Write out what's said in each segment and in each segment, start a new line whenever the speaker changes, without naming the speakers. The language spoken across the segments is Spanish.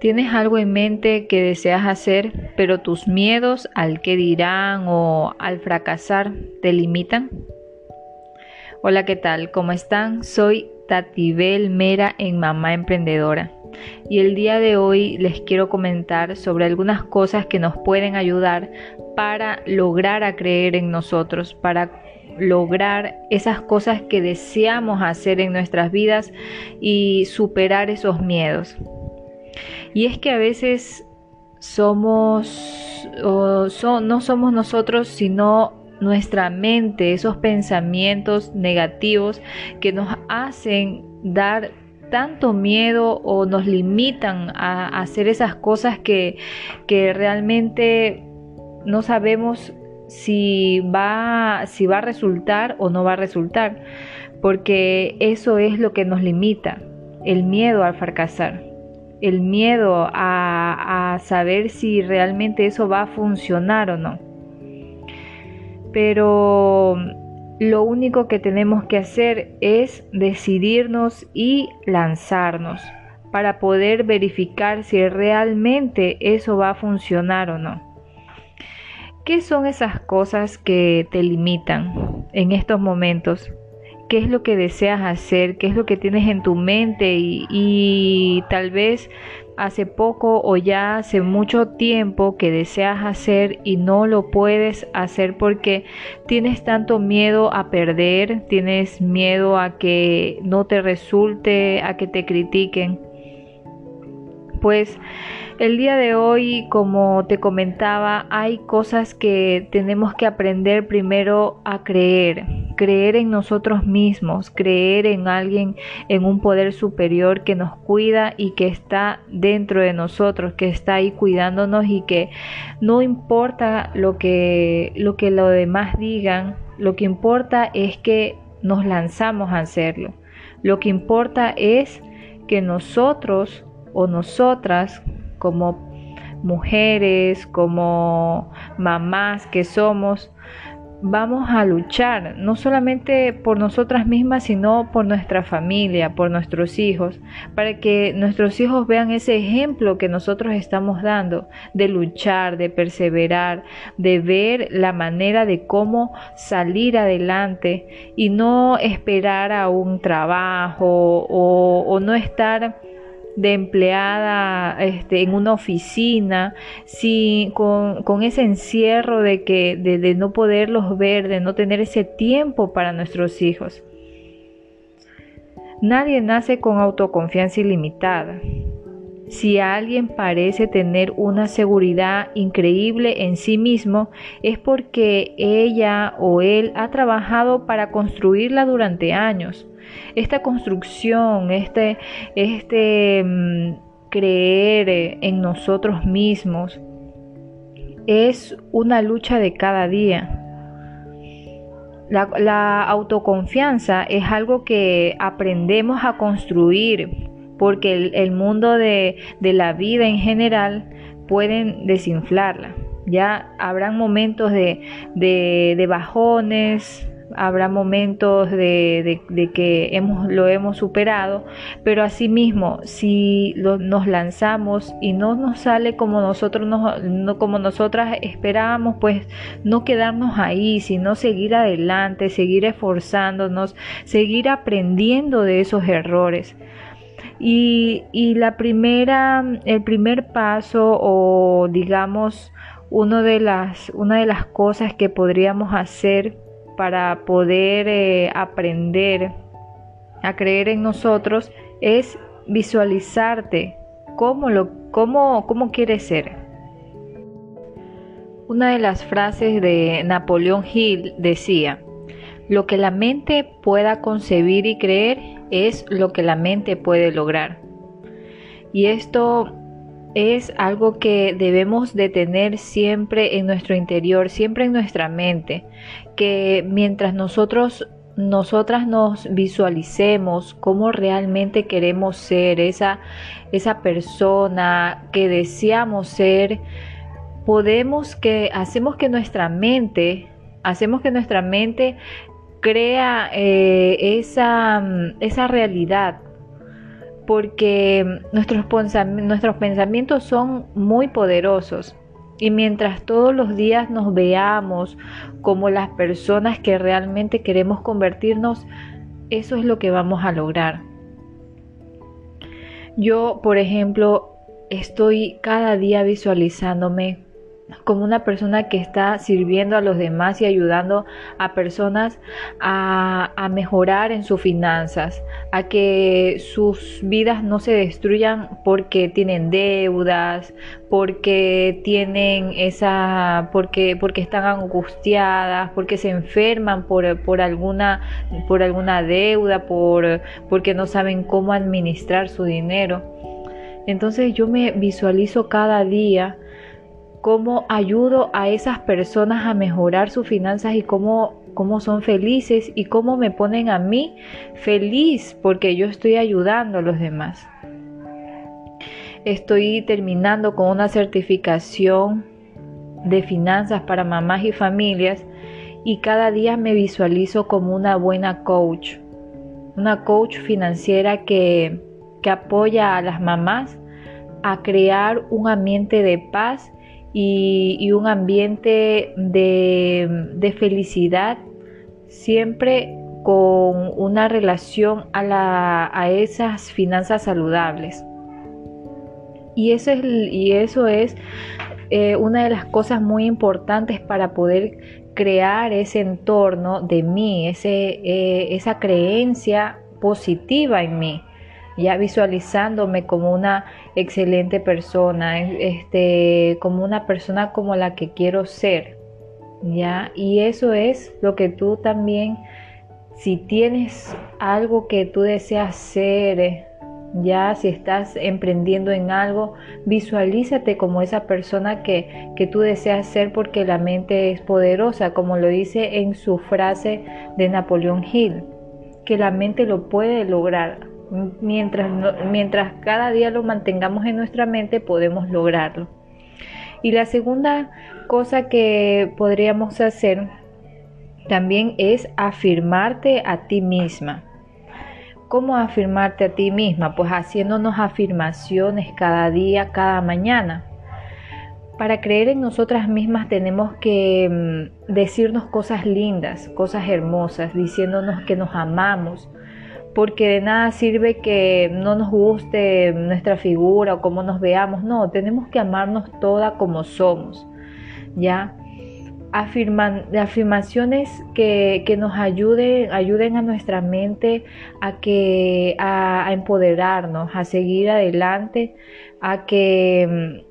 ¿Tienes algo en mente que deseas hacer, pero tus miedos al que dirán o al fracasar te limitan? Hola, ¿qué tal? ¿Cómo están? Soy Tatibel Mera en Mamá Emprendedora. Y el día de hoy les quiero comentar sobre algunas cosas que nos pueden ayudar para lograr a creer en nosotros, para lograr esas cosas que deseamos hacer en nuestras vidas y superar esos miedos. Y es que a veces somos, no somos nosotros, sino nuestra mente, esos pensamientos negativos que nos hacen dar tanto miedo o nos limitan a hacer esas cosas que, que realmente no sabemos si va, si va a resultar o no va a resultar, porque eso es lo que nos limita, el miedo al fracasar el miedo a, saber si realmente eso va a funcionar o no. Pero lo único que tenemos que hacer es decidirnos y lanzarnos para poder verificar si realmente eso va a funcionar o no. ¿Qué son esas cosas que te limitan en estos momentos? Qué es lo que deseas hacer, qué es lo que tienes en tu mente y, tal vez hace poco o ya hace mucho tiempo que deseas hacer y no lo puedes hacer porque tienes tanto miedo a perder, tienes miedo a que no te resulte, a que te critiquen. Pues el día de hoy, como te comentaba, hay cosas que tenemos que aprender primero a creer, creer en nosotros mismos, creer en alguien, en un poder superior que nos cuida y que está dentro de nosotros, que está ahí cuidándonos y que no importa lo que lo que los demás digan, lo que importa es que nos lanzamos a hacerlo. Lo que importa es que nosotros o nosotras como mujeres, como mamás que somos, vamos a luchar, no solamente por nosotras mismas, sino por nuestra familia, por nuestros hijos, para que nuestros hijos vean ese ejemplo que nosotros estamos dando de luchar, de perseverar, de ver la manera de cómo salir adelante y no esperar a un trabajo o, o no estar de empleada este, en una oficina, si, con, ese encierro de, que, de no poderlos ver, de no tener ese tiempo para nuestros hijos. Nadie nace con autoconfianza ilimitada. Si alguien parece tener una seguridad increíble en sí mismo, es porque ella o él ha trabajado para construirla durante años esta construcción, este, este mm, creer en nosotros mismos, es una lucha de cada día. La, autoconfianza es algo que aprendemos a construir porque el, mundo de, la vida en general pueden desinflarla. Ya habrán momentos de, bajones, habrá momentos de, que hemos, lo hemos superado, pero asimismo, si nos lanzamos y no nos sale como nosotros no, como nosotras esperábamos, pues no quedarnos ahí, sino seguir adelante, seguir esforzándonos, seguir aprendiendo de esos errores. Y, la primera, el primer paso o digamos uno de las, una de las cosas que podríamos hacer para poder eh, aprender a creer en nosotros es visualizarte cómo, lo, cómo, cómo quieres ser. Una de las frases de Napoleón Hill decía, lo que la mente pueda concebir y creer es lo que la mente puede lograr. Y esto es algo que debemos de tener siempre en nuestro interior, siempre en nuestra mente, que mientras nosotros nosotras nos visualicemos cómo realmente queremos ser esa esa persona que deseamos ser, podemos que hacemos que nuestra mente, hacemos que nuestra mente crea eh, esa, esa realidad porque nuestros, nuestros pensamientos son muy poderosos. Y mientras todos los días nos veamos como las personas que realmente queremos convertirnos, eso es lo que vamos a lograr. Yo, por ejemplo, estoy cada día visualizándome como una persona que está sirviendo a los demás y ayudando a personas a, mejorar en sus finanzas, a que sus vidas no se destruyan porque tienen deudas, porque tienen esa, porque, porque están angustiadas, porque se enferman por, por alguna, por alguna deuda, por, porque no saben cómo administrar su dinero. Entonces yo me visualizo cada día cómo ayudo a esas personas a mejorar sus finanzas y cómo, cómo son felices y cómo me ponen a mí feliz porque yo estoy ayudando a los demás. Estoy terminando con una certificación de finanzas para mamás y familias y cada día me visualizo como una buena coach, una coach financiera que, que apoya a las mamás a crear un ambiente de paz y, un ambiente de, felicidad siempre con una relación a, esas finanzas saludables. Y eso es, eh, una de las cosas muy importantes para poder crear ese entorno de mí, eh, esa creencia positiva en mí ya visualizándome como una excelente persona, este, como una persona como la que quiero ser, ya, y eso es lo que tú también, si tienes algo que tú deseas ser, ya si estás emprendiendo en algo, visualízate como esa persona que, que, tú deseas ser porque la mente es poderosa, como lo dice en su frase de Napoleón Hill, que la mente lo puede lograr. Mientras, mientras cada día lo mantengamos en nuestra mente, podemos lograrlo. Y la segunda cosa que podríamos hacer también es afirmarte a ti misma. ¿Cómo afirmarte a ti misma? Pues haciéndonos afirmaciones cada día, cada mañana. Para creer en nosotras mismas tenemos que mm, decirnos cosas lindas, cosas hermosas, diciéndonos que nos amamos, porque de nada sirve que no nos guste nuestra figura o cómo nos veamos, no, tenemos que amarnos toda como somos, ¿ya? Afirman, afirmaciones que, nos ayuden, ayuden a nuestra mente a, que, a, empoderarnos, a seguir adelante, a, que,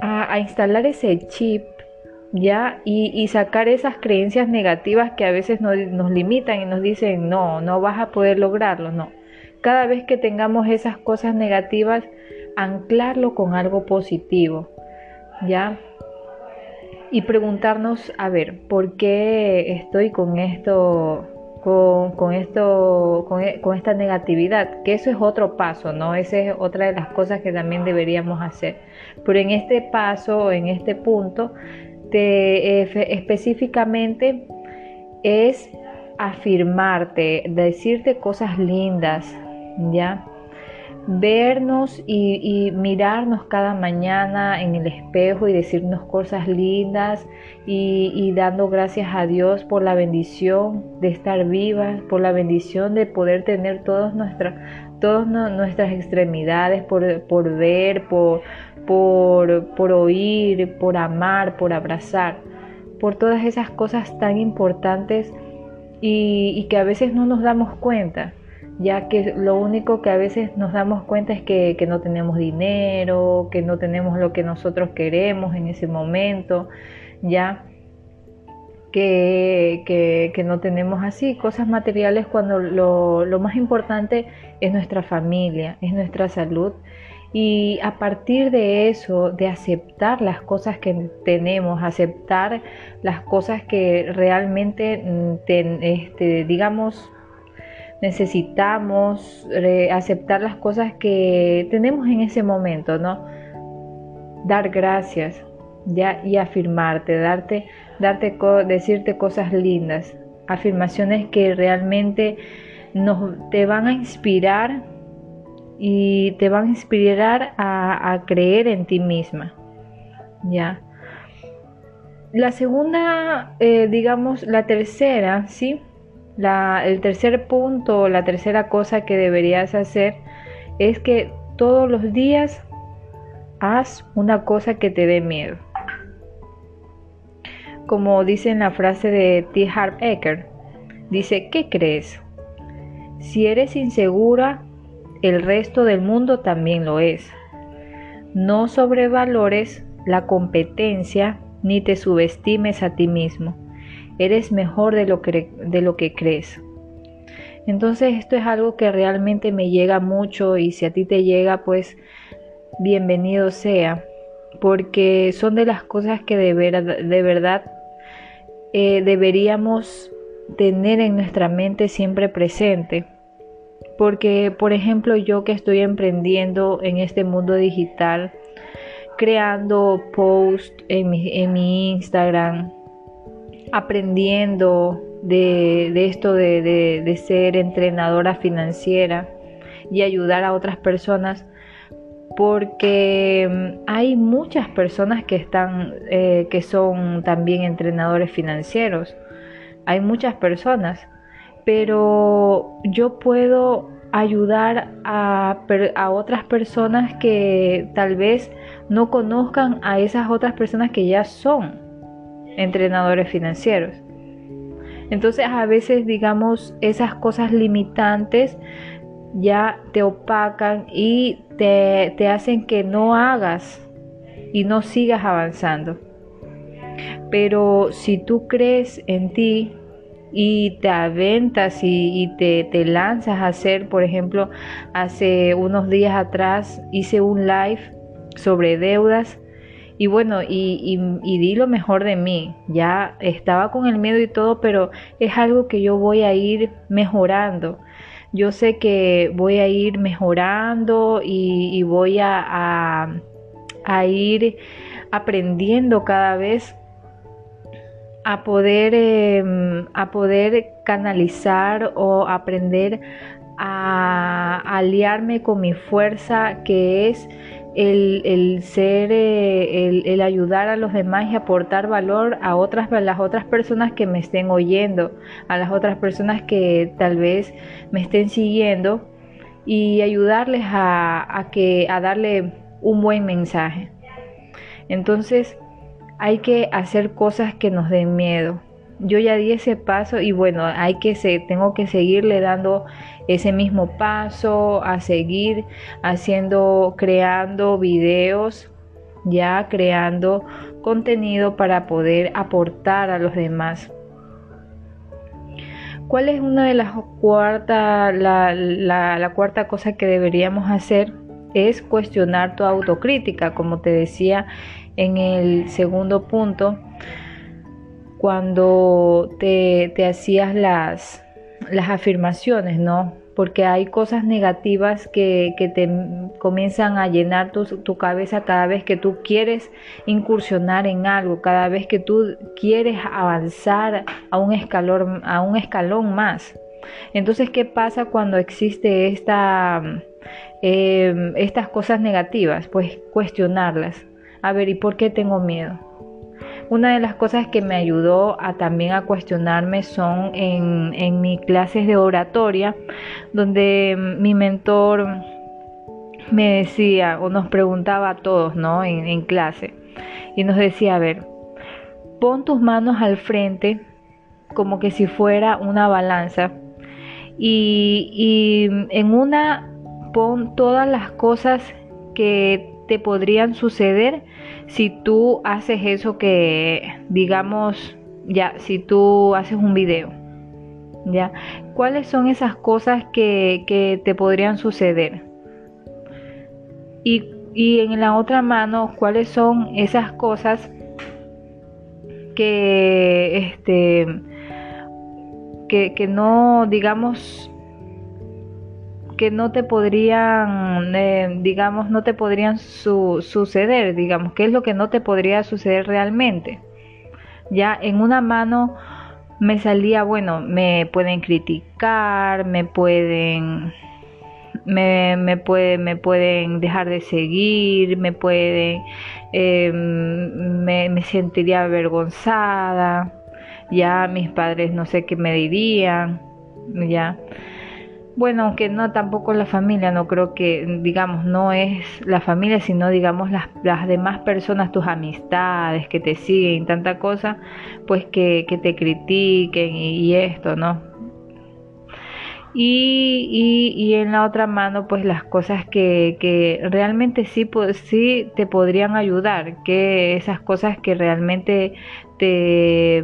a instalar ese chip ¿ya? Y, sacar esas creencias negativas que a veces nos, nos, limitan y nos dicen, no, no vas a poder lograrlo, no. Cada vez que tengamos esas cosas negativas, anclarlo con algo positivo, ¿ya? Y preguntarnos, a ver, ¿por qué estoy con esto? Con, esto, con, con esta negatividad, que eso es otro paso, ¿no? Esa es otra de las cosas que también deberíamos hacer. Pero en este paso, en este punto, específicamente es afirmarte, decirte cosas lindas, ¿ya? Vernos y, mirarnos cada mañana en el espejo y decirnos cosas lindas y, dando gracias a Dios por la bendición de estar vivas, por la bendición de poder tener todas nuestras, todas nuestras extremidades, por, por ver, por, por, oír, por amar, por abrazar, por todas esas cosas tan importantes y, que a veces no nos damos cuenta, ya que lo único que a veces nos damos cuenta es que, no tenemos dinero, que no tenemos lo que nosotros queremos en ese momento, ya. Que, que, no tenemos así cosas materiales cuando lo, lo más importante es nuestra familia, es nuestra salud y a partir de eso, de aceptar las cosas que tenemos, aceptar las cosas que realmente, mm, este, digamos, necesitamos, aceptar las cosas que tenemos en ese momento, ¿no? Dar gracias ya, y afirmarte, darte, darte, decirte cosas lindas, afirmaciones que realmente nos, te van a inspirar y te van a inspirar a, creer en ti misma. Ya. La segunda, eh, digamos, la tercera, ¿sí? La, el tercer punto, la tercera cosa que deberías hacer es que todos los días haz una cosa que te dé miedo. Como dice en la frase de T. Harv dice, ¿qué crees? Si eres insegura, el resto del mundo también lo es. No sobrevalores la competencia ni te subestimes a ti mismo. Eres mejor de lo que, crees. Entonces esto es algo que realmente me llega mucho y si a ti te llega pues bienvenido sea, porque son de las cosas que de, de verdad eh, deberíamos tener en nuestra mente siempre presente. Porque, por ejemplo, yo que estoy emprendiendo en este mundo digital, creando posts en mi, Instagram, aprendiendo de, esto de, de, ser entrenadora financiera y ayudar a otras personas, porque mm, hay muchas personas que están eh, que son también entrenadores financieros. Hay muchas personas pero yo puedo ayudar a, otras personas que tal vez no conozcan a esas otras personas que ya son entrenadores financieros entonces a veces digamos esas cosas limitantes ya te opacan y te, hacen que no hagas y no sigas avanzando. Pero si tú crees en ti y te aventas y, te, te, lanzas a hacer, por ejemplo, hace unos días atrás hice un live sobre deudas y bueno, y, y, di lo mejor de mí. Ya estaba con el miedo y todo, pero es algo que yo voy a ir mejorando yo sé que voy a ir mejorando y, voy a, ir aprendiendo cada vez a poder, em, a poder canalizar o aprender a aliarme con mi fuerza que es el, ser, eh, el, ayudar a los demás y aportar valor a otras, las otras personas que me estén oyendo, a las otras personas que tal vez me estén siguiendo y ayudarles a, a que, a darle un buen mensaje. Entonces hay que hacer cosas que nos den miedo. Yo ya di ese paso y bueno, hay que se, tengo que seguirle dando ese mismo paso, a seguir haciendo, creando videos, ya creando contenido para poder aportar a los demás. ¿Cuál es una de las cuarta, la, la cuarta cosa que deberíamos hacer? Es cuestionar tu autocrítica, como te decía en el segundo punto, cuando te, hacías las, las afirmaciones, ¿no? Porque hay cosas negativas que, te comienzan a llenar tu, tu, cabeza cada vez que tú quieres incursionar en algo, cada vez que tú quieres avanzar a un escalón, a un escalón más. Entonces, ¿qué pasa cuando existe esta, em, estas cosas negativas? Pues cuestionarlas. A ver, ¿y por qué tengo miedo? Una de las cosas que me ayudó a también a cuestionarme son en, en mis clases de oratoria, donde mi mentor me decía o nos preguntaba a todos, ¿no? En, clase. Y nos decía, a ver, pon tus manos al frente como que si fuera una balanza. Y, y en una pon todas las cosas que te podrían suceder si tú haces eso que, digamos, ya, si tú haces un video, ya, ¿cuáles son esas cosas que, que te podrían suceder? Y, y en la otra mano, ¿cuáles son esas cosas que, este, que, que no, digamos, que no te podrían, eh, digamos, no te podrían suceder, digamos, qué es lo que no te podría suceder realmente. Ya en una mano me salía, bueno, me pueden criticar, me pueden me, me, puede, me pueden dejar de seguir, me pueden, em, me, me sentiría avergonzada, ya mis padres no sé qué me dirían, ya. Bueno, aunque no tampoco la familia, no creo que, digamos, no es la familia, sino, digamos, las, las demás personas, tus amistades que te siguen, tanta cosa, pues que, que te critiquen y, esto, ¿no? Y, y, y, en la otra mano, pues las cosas que, que realmente sí, sí te podrían ayudar, que esas cosas que realmente te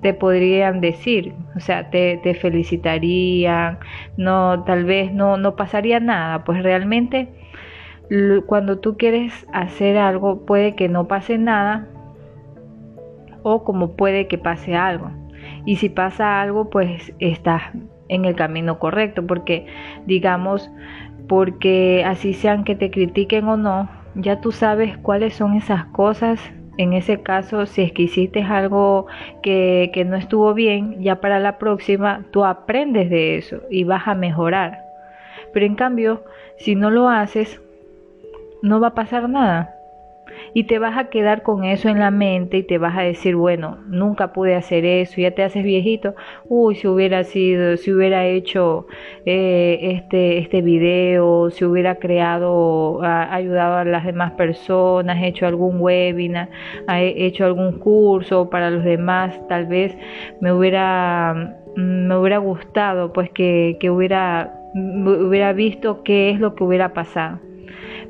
te podrían decir, o sea, te, felicitarían, no, tal vez no, no pasaría nada, pues realmente cuando tú quieres hacer algo puede que no pase nada o como puede que pase algo. Y si pasa algo, pues estás en el camino correcto, porque digamos, porque así sean que te critiquen o no, ya tú sabes cuáles son esas cosas en ese caso, si es que hiciste algo que, no estuvo bien, ya para la próxima tú aprendes de eso y vas a mejorar. Pero en cambio, si no lo haces, no va a pasar nada y te vas a quedar con eso en la mente y te vas a decir, bueno, nunca pude hacer eso, ya te haces viejito, uy, si hubiera sido, si hubiera hecho eh, este, este video, si hubiera creado, ayudado a las demás personas, hecho algún webinar, hecho algún curso para los demás, tal vez me hubiera, me hubiera gustado, pues que, que hubiera, hubiera visto qué es lo que hubiera pasado.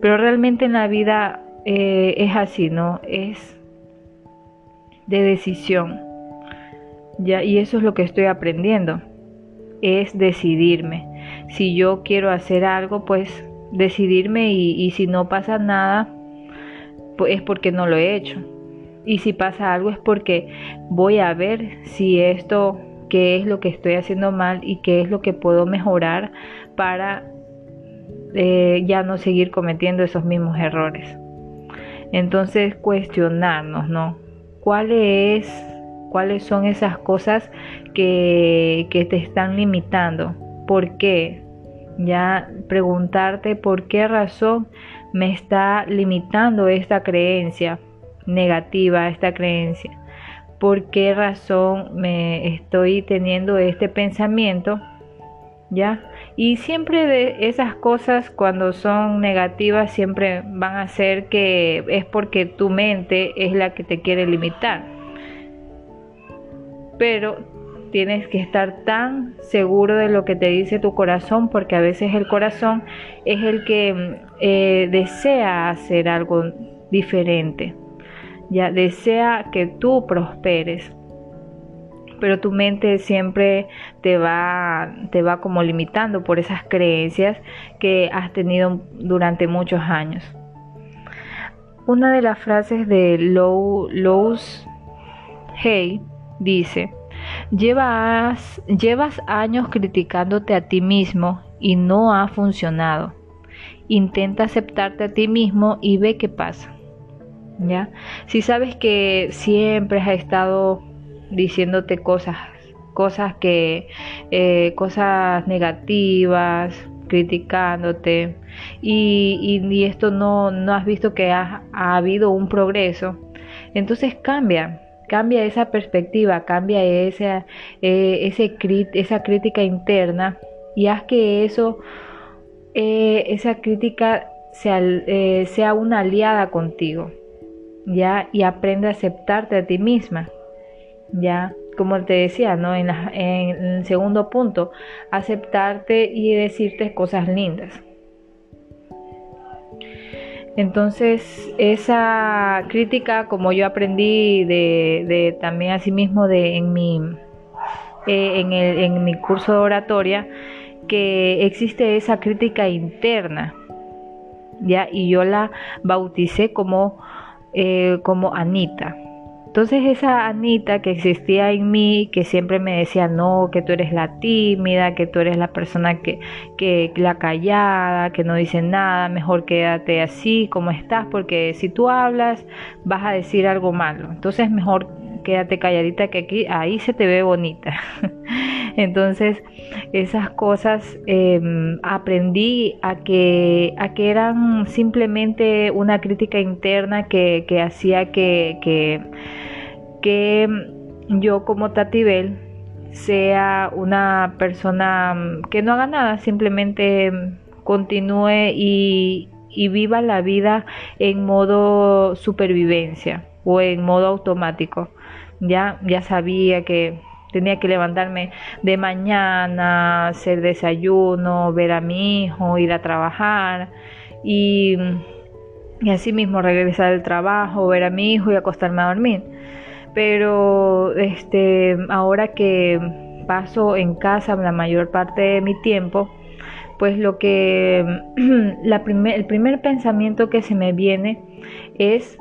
Pero realmente en la vida eh, es así, ¿no? Es de decisión. Ya, y eso es lo que estoy aprendiendo. Es decidirme. Si yo quiero hacer algo, pues decidirme y, si no pasa nada, pues es porque no lo he hecho. Y si pasa algo es porque voy a ver si esto, qué es lo que estoy haciendo mal y qué es lo que puedo mejorar para eh, ya no seguir cometiendo esos mismos errores. Entonces cuestionarnos, ¿no? ¿Cuáles son esas cosas que, que te están limitando? ¿Por qué? Ya preguntarte por qué razón me está limitando esta creencia negativa, esta creencia. ¿Por qué razón me estoy teniendo este pensamiento? ¿Ya? Y siempre de esas cosas cuando son negativas siempre van a ser que es porque tu mente es la que te quiere limitar. Pero tienes que estar tan seguro de lo que te dice tu corazón porque a veces el corazón es el que eh, desea hacer algo diferente. Ya desea que tú prosperes pero tu mente siempre te va, te va como limitando por esas creencias que has tenido durante muchos años. Una de las frases de Low, Lowe's Hay dice, llevas, llevas años criticándote a ti mismo y no ha funcionado. Intenta aceptarte a ti mismo y ve qué pasa. ¿Ya? Si sabes que siempre has estado diciéndote cosas, cosas que, eh, cosas negativas, criticándote. Y, y, esto no, no has visto que ha, habido un progreso, entonces cambia, cambia esa perspectiva, cambia esa, eh, ese, esa crítica interna y haz que eso, eh, esa crítica sea, sea una aliada contigo, ¿ya? Y aprende a aceptarte a ti misma ya como te decía, ¿no? En, el segundo punto, aceptarte y decirte cosas lindas. Entonces, esa crítica, como yo aprendí de, de también asimismo de, en, mi, eh, en, el, en mi curso de oratoria, que existe esa crítica interna, ¿ya? Y yo la bauticé como, eh, como Anita. Entonces esa Anita que existía en mí, que siempre me decía, no, que tú eres la tímida, que tú eres la persona que, que la callada, que no dice nada, mejor quédate así como estás, porque si tú hablas vas a decir algo malo. Entonces mejor quédate calladita que aquí, ahí se te ve bonita. Entonces, esas cosas em, aprendí a que, a que eran simplemente una crítica interna que, hacía que, que, que yo como Tatibel sea una persona que no haga nada, simplemente continúe y, y viva la vida en modo supervivencia o en modo automático. Ya, ya sabía que tenía que levantarme de mañana, hacer desayuno, ver a mi hijo, ir a trabajar y, y así mismo regresar del trabajo, ver a mi hijo y acostarme a dormir. Pero este, ahora que paso en casa la mayor parte de mi tiempo, pues lo que la el primer pensamiento que se me viene es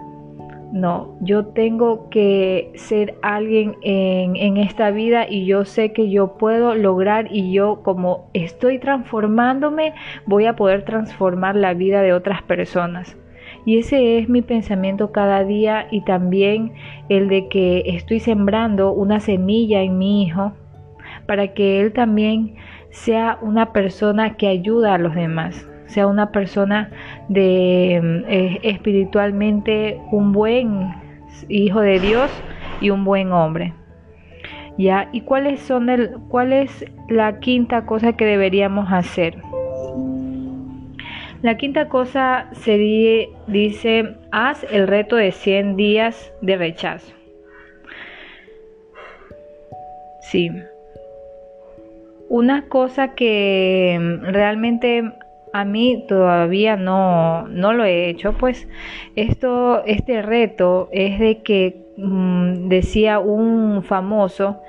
no, yo tengo que ser alguien en, esta vida y yo sé que yo puedo lograr y yo como estoy transformándome voy a poder transformar la vida de otras personas. Y ese es mi pensamiento cada día y también el de que estoy sembrando una semilla en mi hijo para que él también sea una persona que ayuda a los demás, sea una persona de eh, espiritualmente un buen hijo de Dios y un buen hombre. ¿Ya? ¿Y cuáles son el, cuál es la quinta cosa que deberíamos hacer? La quinta cosa sería, dice, haz el reto de 100 días de rechazo. Sí, una cosa que realmente a mí todavía no, no lo he hecho, pues. Esto, este reto es de que mm, decía un famoso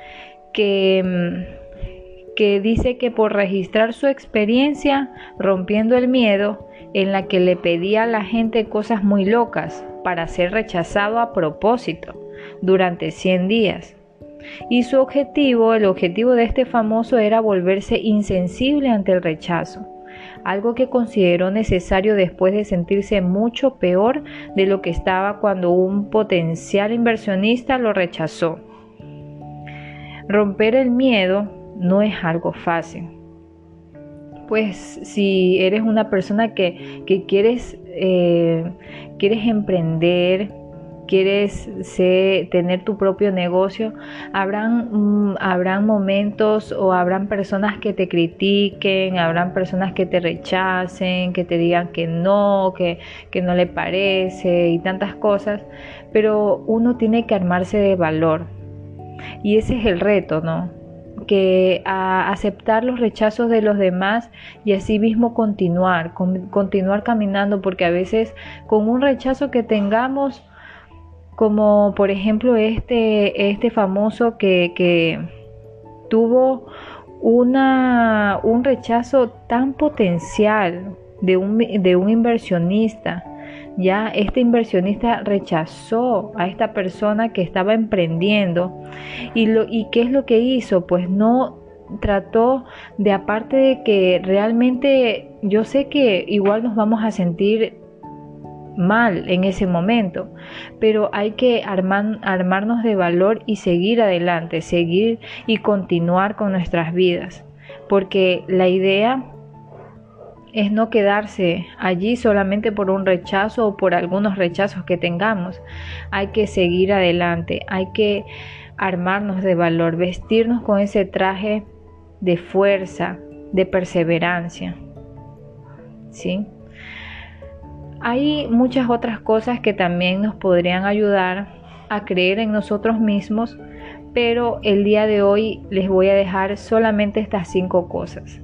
que, mm, que dice que por registrar su experiencia rompiendo el miedo en la que le pedía a la gente cosas muy locas para ser rechazado a propósito durante 100 días. Y su objetivo, el objetivo de este famoso era volverse insensible ante el rechazo, algo que consideró necesario después de sentirse mucho peor de lo que estaba cuando un potencial inversionista lo rechazó. Romper el miedo no es algo fácil. Pues si eres una persona que, quieres, eh, quieres emprender, quieres tener tu propio negocio, habrán, mm, habrán momentos o habrán personas que te critiquen, habrán personas que te rechacen, que te digan que no, que, que no le parece y tantas cosas, pero uno tiene que armarse de valor. Y ese es el reto, ¿no? que a aceptar los rechazos de los demás y así mismo continuar, continuar caminando, porque a veces con un rechazo que tengamos como por ejemplo este, este famoso que, tuvo una, un rechazo tan potencial de un, de un inversionista. Ya este inversionista rechazó a esta persona que estaba emprendiendo y, lo, y qué es lo que hizo, pues no trató de aparte de que realmente yo sé que igual nos vamos a sentir mal en ese momento, pero hay que armarnos de valor y seguir adelante, seguir y continuar con nuestras vidas, porque la idea es no quedarse allí solamente por un rechazo o por algunos rechazos que tengamos. Hay que seguir adelante, hay que armarnos de valor, vestirnos con ese traje de fuerza, de perseverancia. ¿Sí? Hay muchas otras cosas que también nos podrían ayudar a creer en nosotros mismos, pero el día de hoy les voy a dejar solamente estas cinco cosas.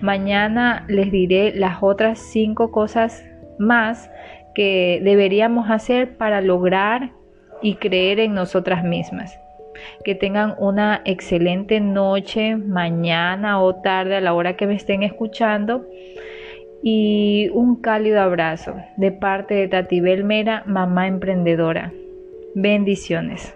Mañana les diré las otras cinco cosas más que deberíamos hacer para lograr y creer en nosotras mismas. Que tengan una excelente noche, mañana o tarde a la hora que me estén escuchando y un cálido abrazo de parte de Tati Belmera, mamá emprendedora. Bendiciones.